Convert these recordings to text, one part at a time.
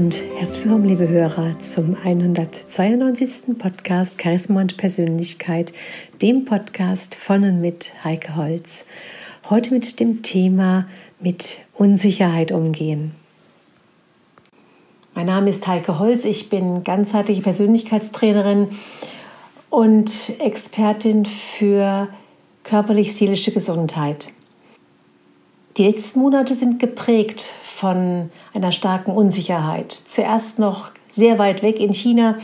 Und herzlich willkommen, liebe Hörer, zum 192. Podcast Charisma und Persönlichkeit, dem Podcast von und mit Heike Holz. Heute mit dem Thema mit Unsicherheit umgehen. Mein Name ist Heike Holz, ich bin ganzheitliche Persönlichkeitstrainerin und Expertin für körperlich-seelische Gesundheit. Die letzten Monate sind geprägt von einer starken Unsicherheit. Zuerst noch sehr weit weg in China.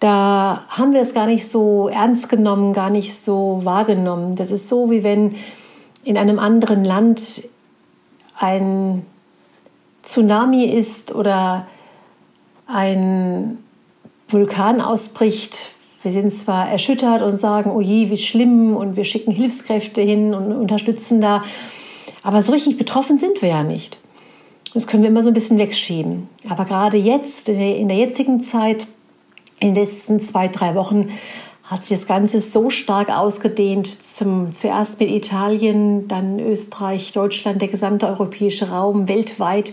Da haben wir es gar nicht so ernst genommen, gar nicht so wahrgenommen. Das ist so, wie wenn in einem anderen Land ein Tsunami ist oder ein Vulkan ausbricht. Wir sind zwar erschüttert und sagen, oh je, wie schlimm und wir schicken Hilfskräfte hin und unterstützen da, aber so richtig betroffen sind wir ja nicht. Das können wir immer so ein bisschen wegschieben. Aber gerade jetzt, in der jetzigen Zeit, in den letzten zwei, drei Wochen, hat sich das Ganze so stark ausgedehnt. Zum, zuerst mit Italien, dann Österreich, Deutschland, der gesamte europäische Raum, weltweit.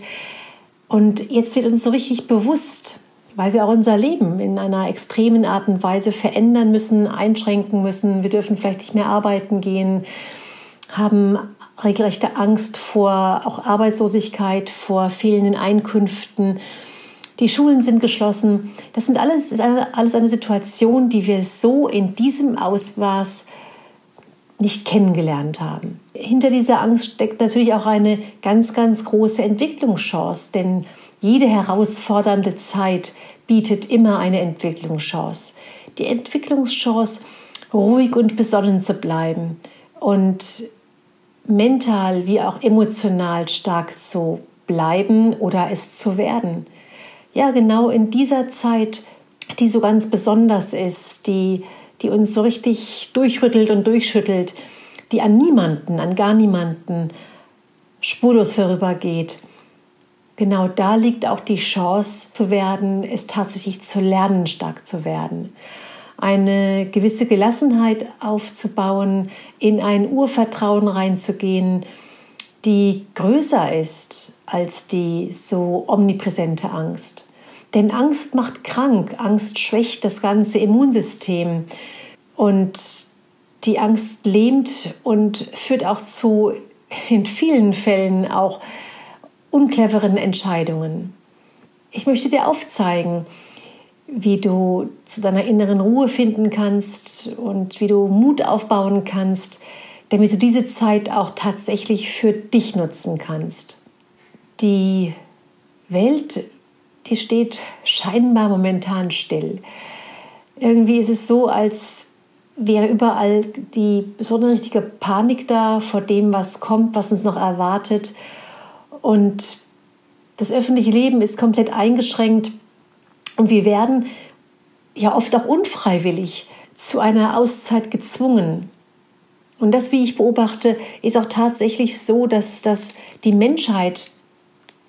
Und jetzt wird uns so richtig bewusst, weil wir auch unser Leben in einer extremen Art und Weise verändern müssen, einschränken müssen. Wir dürfen vielleicht nicht mehr arbeiten gehen, haben regelrechte Angst vor auch Arbeitslosigkeit, vor fehlenden Einkünften. Die Schulen sind geschlossen. Das sind alles, ist alles eine Situation, die wir so in diesem Ausmaß nicht kennengelernt haben. Hinter dieser Angst steckt natürlich auch eine ganz, ganz große Entwicklungschance, denn jede herausfordernde Zeit bietet immer eine Entwicklungschance. Die Entwicklungschance, ruhig und besonnen zu bleiben und mental wie auch emotional stark zu bleiben oder es zu werden. Ja, genau in dieser Zeit, die so ganz besonders ist, die, die uns so richtig durchrüttelt und durchschüttelt, die an niemanden, an gar niemanden spurlos vorübergeht. Genau da liegt auch die Chance zu werden, es tatsächlich zu lernen, stark zu werden eine gewisse Gelassenheit aufzubauen, in ein Urvertrauen reinzugehen, die größer ist als die so omnipräsente Angst. Denn Angst macht krank, Angst schwächt das ganze Immunsystem und die Angst lähmt und führt auch zu in vielen Fällen auch uncleveren Entscheidungen. Ich möchte dir aufzeigen, wie du zu deiner inneren Ruhe finden kannst und wie du Mut aufbauen kannst, damit du diese Zeit auch tatsächlich für dich nutzen kannst. Die Welt, die steht scheinbar momentan still. Irgendwie ist es so, als wäre überall die so eine richtige Panik da vor dem, was kommt, was uns noch erwartet. Und das öffentliche Leben ist komplett eingeschränkt und wir werden ja oft auch unfreiwillig zu einer Auszeit gezwungen. Und das, wie ich beobachte, ist auch tatsächlich so, dass, dass die Menschheit,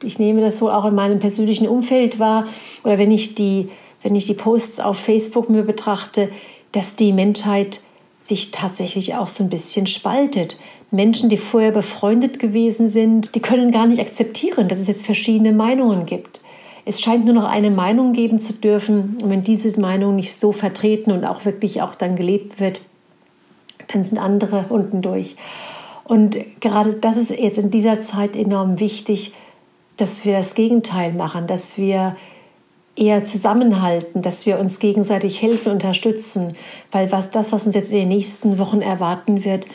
ich nehme das so auch in meinem persönlichen Umfeld wahr, oder wenn ich die, wenn ich die Posts auf Facebook mir betrachte, dass die Menschheit sich tatsächlich auch so ein bisschen spaltet. Menschen, die vorher befreundet gewesen sind, die können gar nicht akzeptieren, dass es jetzt verschiedene Meinungen gibt. Es scheint nur noch eine Meinung geben zu dürfen. Und wenn diese Meinung nicht so vertreten und auch wirklich auch dann gelebt wird, dann sind andere unten durch. Und gerade das ist jetzt in dieser Zeit enorm wichtig, dass wir das Gegenteil machen, dass wir eher zusammenhalten, dass wir uns gegenseitig helfen, unterstützen, weil was das, was uns jetzt in den nächsten Wochen erwarten wird,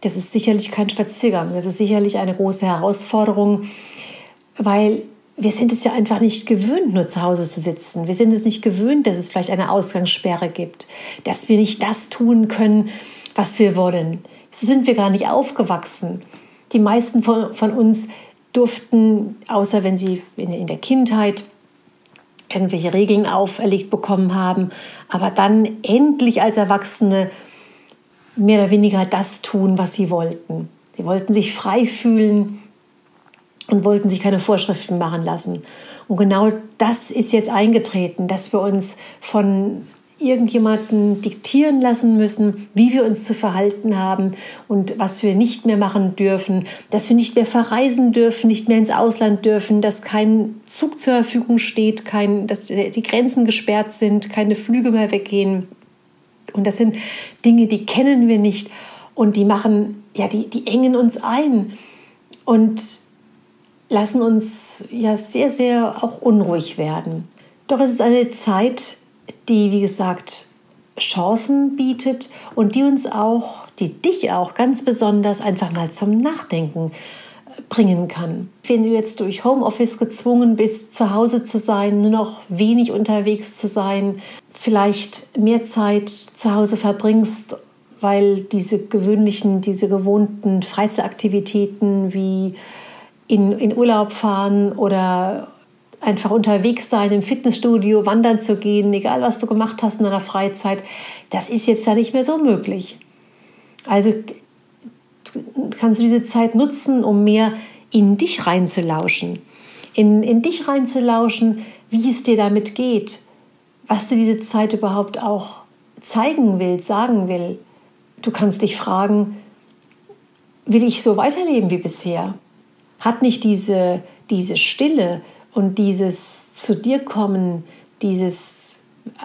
das ist sicherlich kein Spaziergang, das ist sicherlich eine große Herausforderung, weil wir sind es ja einfach nicht gewöhnt, nur zu Hause zu sitzen. Wir sind es nicht gewöhnt, dass es vielleicht eine Ausgangssperre gibt, dass wir nicht das tun können, was wir wollen. So sind wir gar nicht aufgewachsen. Die meisten von, von uns durften, außer wenn sie in, in der Kindheit irgendwelche Regeln auferlegt bekommen haben, aber dann endlich als Erwachsene mehr oder weniger das tun, was sie wollten. Sie wollten sich frei fühlen, und wollten sich keine Vorschriften machen lassen. Und genau das ist jetzt eingetreten, dass wir uns von irgendjemanden diktieren lassen müssen, wie wir uns zu verhalten haben und was wir nicht mehr machen dürfen, dass wir nicht mehr verreisen dürfen, nicht mehr ins Ausland dürfen, dass kein Zug zur Verfügung steht, kein, dass die Grenzen gesperrt sind, keine Flüge mehr weggehen. Und das sind Dinge, die kennen wir nicht und die machen, ja, die, die engen uns ein und lassen uns ja sehr, sehr auch unruhig werden. Doch es ist eine Zeit, die, wie gesagt, Chancen bietet und die uns auch, die dich auch ganz besonders einfach mal zum Nachdenken bringen kann. Wenn du jetzt durch Homeoffice gezwungen bist, zu Hause zu sein, nur noch wenig unterwegs zu sein, vielleicht mehr Zeit zu Hause verbringst, weil diese gewöhnlichen, diese gewohnten Freizeitaktivitäten wie in, in Urlaub fahren oder einfach unterwegs sein, im Fitnessstudio, wandern zu gehen, egal was du gemacht hast in deiner Freizeit, das ist jetzt ja nicht mehr so möglich. Also kannst du diese Zeit nutzen, um mehr in dich reinzulauschen. In, in dich reinzulauschen, wie es dir damit geht, was dir diese Zeit überhaupt auch zeigen will, sagen will. Du kannst dich fragen, will ich so weiterleben wie bisher? Hat nicht diese, diese Stille, und dieses zu dir kommen, dieses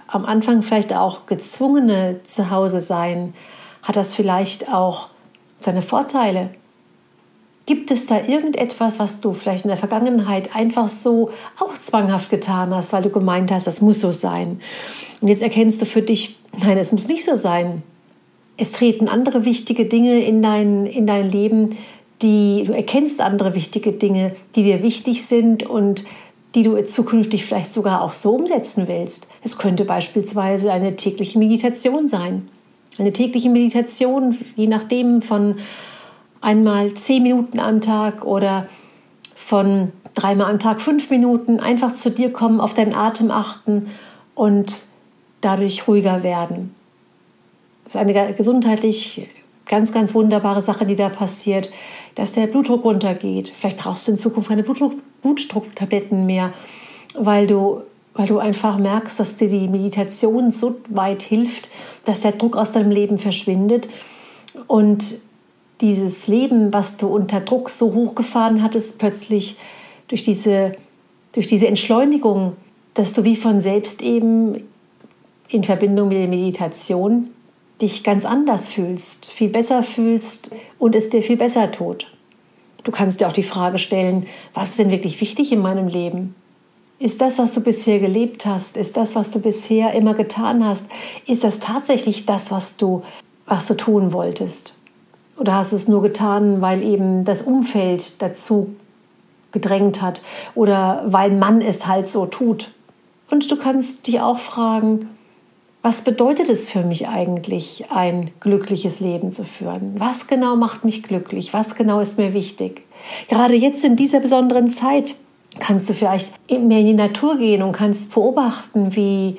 am Anfang vielleicht auch gezwungene Zuhause sein, hat das vielleicht auch seine Vorteile. Gibt es da irgendetwas, was du vielleicht in der Vergangenheit einfach so auch zwanghaft getan hast, weil du gemeint hast, das muss so sein? Und jetzt erkennst du für dich, nein, es muss nicht so sein. Es treten andere wichtige Dinge in dein, in dein Leben, die, du erkennst andere wichtige Dinge, die dir wichtig sind und die du zukünftig vielleicht sogar auch so umsetzen willst. Es könnte beispielsweise eine tägliche Meditation sein. Eine tägliche Meditation, je nachdem von einmal zehn Minuten am Tag oder von dreimal am Tag fünf Minuten, einfach zu dir kommen, auf deinen Atem achten und dadurch ruhiger werden. Das ist eine gesundheitlich ganz, ganz wunderbare Sache, die da passiert, dass der Blutdruck runtergeht. Vielleicht brauchst du in Zukunft keine Blutdruck, Blutdrucktabletten mehr, weil du, weil du einfach merkst, dass dir die Meditation so weit hilft, dass der Druck aus deinem Leben verschwindet und dieses Leben, was du unter Druck so hochgefahren hattest, plötzlich durch diese, durch diese Entschleunigung, dass du wie von selbst eben in Verbindung mit der Meditation dich ganz anders fühlst, viel besser fühlst und es dir viel besser tut. Du kannst dir auch die Frage stellen, was ist denn wirklich wichtig in meinem Leben? Ist das, was du bisher gelebt hast, ist das, was du bisher immer getan hast, ist das tatsächlich das, was du, was du tun wolltest? Oder hast du es nur getan, weil eben das Umfeld dazu gedrängt hat oder weil man es halt so tut? Und du kannst dich auch fragen, was bedeutet es für mich eigentlich, ein glückliches Leben zu führen? Was genau macht mich glücklich? Was genau ist mir wichtig? Gerade jetzt in dieser besonderen Zeit kannst du vielleicht mehr in die Natur gehen und kannst beobachten, wie,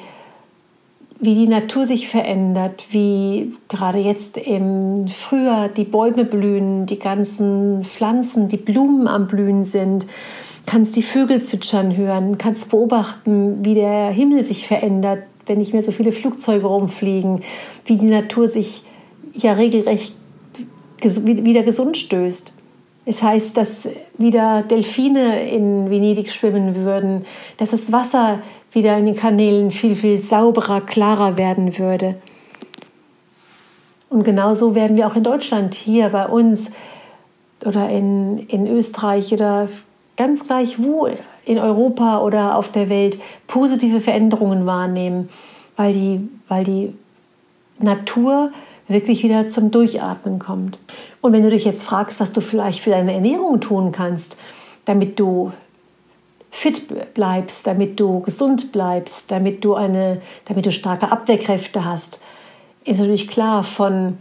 wie die Natur sich verändert, wie gerade jetzt im Frühjahr die Bäume blühen, die ganzen Pflanzen, die Blumen am Blühen sind, kannst die Vögel zwitschern hören, kannst beobachten, wie der Himmel sich verändert, wenn nicht mehr so viele Flugzeuge rumfliegen, wie die Natur sich ja regelrecht wieder gesund stößt. Es heißt, dass wieder Delfine in Venedig schwimmen würden, dass das Wasser wieder in den Kanälen viel, viel sauberer, klarer werden würde. Und genauso werden wir auch in Deutschland, hier bei uns oder in, in Österreich oder ganz gleich wo in Europa oder auf der Welt positive Veränderungen wahrnehmen, weil die, weil die Natur wirklich wieder zum Durchatmen kommt. Und wenn du dich jetzt fragst, was du vielleicht für deine Ernährung tun kannst, damit du fit bleibst, damit du gesund bleibst, damit du eine, damit du starke Abwehrkräfte hast, ist natürlich klar von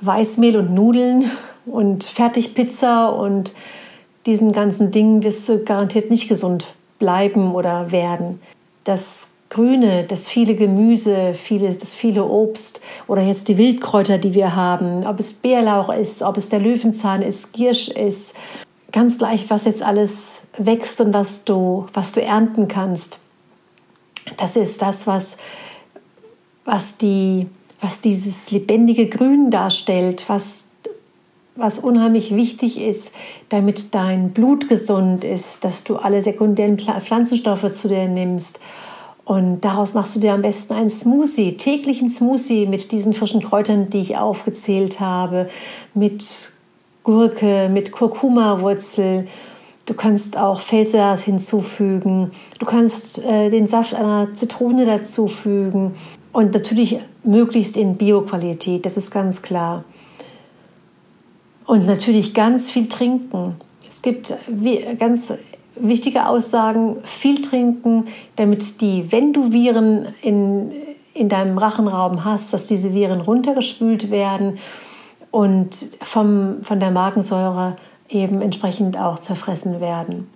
Weißmehl und Nudeln und Fertigpizza und diesen ganzen Dingen wirst du garantiert nicht gesund bleiben oder werden. Das Grüne, das viele Gemüse, viele, das viele Obst oder jetzt die Wildkräuter, die wir haben, ob es Bärlauch ist, ob es der Löwenzahn ist, Giersch ist, ganz gleich, was jetzt alles wächst und was du, was du ernten kannst. Das ist das, was was, die, was dieses lebendige Grün darstellt, was, was unheimlich wichtig ist, damit dein Blut gesund ist, dass du alle sekundären Pflanzenstoffe zu dir nimmst. Und daraus machst du dir am besten einen Smoothie, täglichen Smoothie mit diesen frischen Kräutern, die ich aufgezählt habe, mit Gurke, mit Kurkuma-Wurzel. Du kannst auch Feldsalat hinzufügen. Du kannst äh, den Saft einer Zitrone dazufügen. Und natürlich möglichst in Bio-Qualität, das ist ganz klar. Und natürlich ganz viel trinken. Es gibt ganz wichtige Aussagen, viel trinken, damit die, wenn du Viren in, in deinem Rachenraum hast, dass diese Viren runtergespült werden und vom, von der Magensäure eben entsprechend auch zerfressen werden.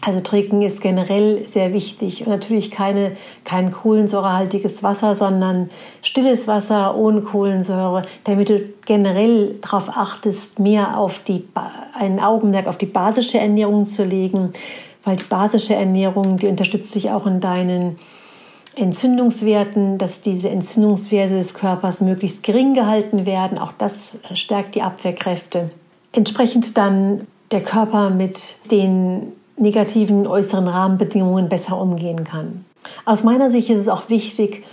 Also trinken ist generell sehr wichtig und natürlich keine, kein kohlensäurehaltiges Wasser, sondern stilles Wasser ohne Kohlensäure, damit du generell darauf achtest, mehr auf die, ein Augenmerk auf die basische Ernährung zu legen, weil die basische Ernährung, die unterstützt dich auch in deinen Entzündungswerten, dass diese Entzündungswerte des Körpers möglichst gering gehalten werden. Auch das stärkt die Abwehrkräfte. Entsprechend dann der Körper mit den negativen äußeren Rahmenbedingungen besser umgehen kann. Aus meiner Sicht ist es auch wichtig,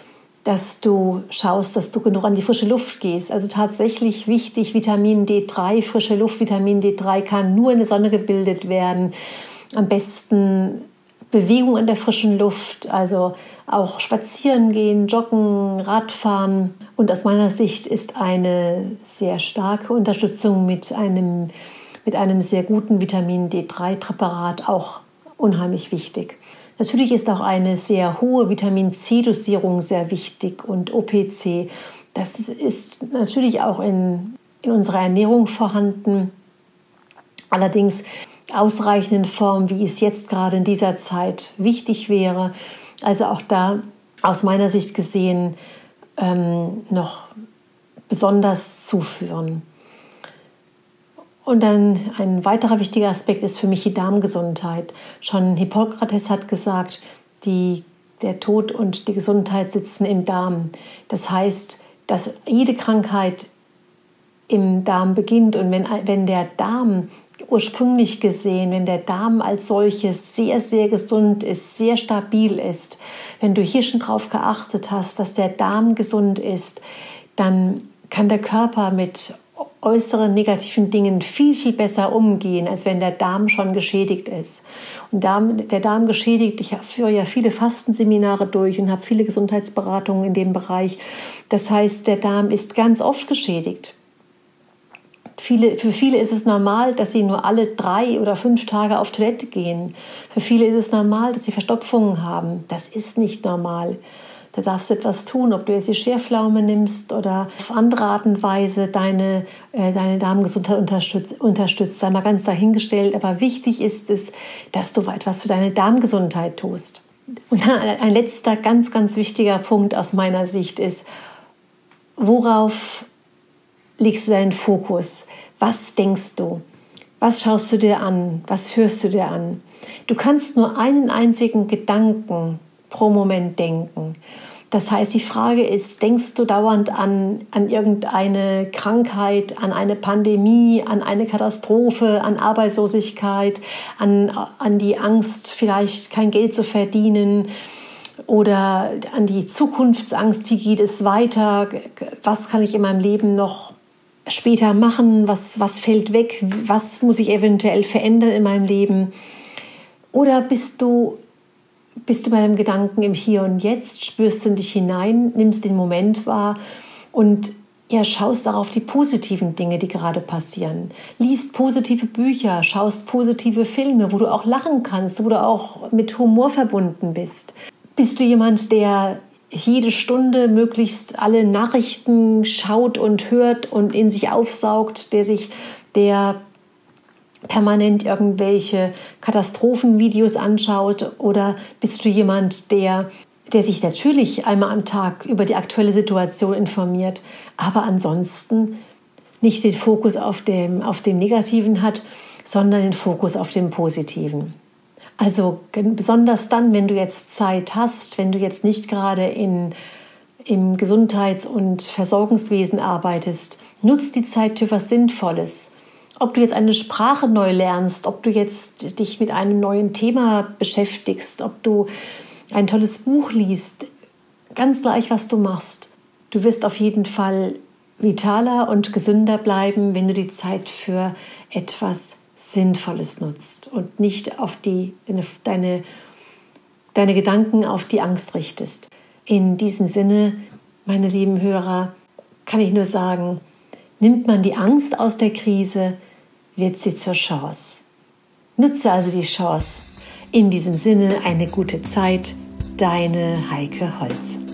dass du schaust, dass du genug an die frische Luft gehst. Also tatsächlich wichtig, Vitamin D3, frische Luft, Vitamin D3 kann nur in der Sonne gebildet werden. Am besten Bewegung in der frischen Luft, also auch spazieren gehen, joggen, Radfahren. Und aus meiner Sicht ist eine sehr starke Unterstützung mit einem mit einem sehr guten Vitamin D3-Präparat auch unheimlich wichtig. Natürlich ist auch eine sehr hohe Vitamin C-Dosierung sehr wichtig und OPC. Das ist natürlich auch in, in unserer Ernährung vorhanden. Allerdings ausreichend in Form, wie es jetzt gerade in dieser Zeit wichtig wäre. Also auch da aus meiner Sicht gesehen ähm, noch besonders zuführen. Und dann ein weiterer wichtiger Aspekt ist für mich die Darmgesundheit. Schon Hippokrates hat gesagt, die, der Tod und die Gesundheit sitzen im Darm. Das heißt, dass jede Krankheit im Darm beginnt und wenn, wenn der Darm ursprünglich gesehen, wenn der Darm als solches sehr, sehr gesund ist, sehr stabil ist, wenn du hier schon drauf geachtet hast, dass der Darm gesund ist, dann kann der Körper mit äußeren negativen Dingen viel, viel besser umgehen, als wenn der Darm schon geschädigt ist. Und Darm, der Darm geschädigt, ich führe ja viele Fastenseminare durch und habe viele Gesundheitsberatungen in dem Bereich. Das heißt, der Darm ist ganz oft geschädigt. Viele, für viele ist es normal, dass sie nur alle drei oder fünf Tage auf Toilette gehen. Für viele ist es normal, dass sie Verstopfungen haben. Das ist nicht normal. Da darfst du etwas tun, ob du jetzt die Scherflaume nimmst oder auf andere Art und Weise deine, äh, deine Darmgesundheit unterstützt, unterstützt. Sei mal ganz dahingestellt. Aber wichtig ist es, dass du etwas für deine Darmgesundheit tust. Und ein letzter ganz, ganz wichtiger Punkt aus meiner Sicht ist, worauf legst du deinen Fokus? Was denkst du? Was schaust du dir an? Was hörst du dir an? Du kannst nur einen einzigen Gedanken pro Moment denken. Das heißt, die Frage ist, denkst du dauernd an, an irgendeine Krankheit, an eine Pandemie, an eine Katastrophe, an Arbeitslosigkeit, an, an die Angst, vielleicht kein Geld zu verdienen oder an die Zukunftsangst, wie geht es weiter, was kann ich in meinem Leben noch später machen, was, was fällt weg, was muss ich eventuell verändern in meinem Leben? Oder bist du bist du bei dem Gedanken im Hier und Jetzt, spürst in dich hinein, nimmst den Moment wahr und ja, schaust auch auf die positiven Dinge, die gerade passieren. Liest positive Bücher, schaust positive Filme, wo du auch lachen kannst, wo du auch mit Humor verbunden bist. Bist du jemand, der jede Stunde möglichst alle Nachrichten schaut und hört und in sich aufsaugt, der sich der permanent irgendwelche Katastrophenvideos anschaut oder bist du jemand, der der sich natürlich einmal am Tag über die aktuelle Situation informiert, aber ansonsten nicht den Fokus auf dem, auf dem Negativen hat, sondern den Fokus auf dem Positiven. Also besonders dann, wenn du jetzt Zeit hast, wenn du jetzt nicht gerade in, im Gesundheits- und Versorgungswesen arbeitest, nutz die Zeit für was Sinnvolles. Ob du jetzt eine Sprache neu lernst, ob du jetzt dich mit einem neuen Thema beschäftigst, ob du ein tolles Buch liest, ganz gleich, was du machst. Du wirst auf jeden Fall vitaler und gesünder bleiben, wenn du die Zeit für etwas Sinnvolles nutzt und nicht auf die, deine, deine Gedanken auf die Angst richtest. In diesem Sinne, meine lieben Hörer, kann ich nur sagen, nimmt man die Angst aus der Krise, wird sie zur Chance. Nutze also die Chance. In diesem Sinne eine gute Zeit, deine Heike Holz.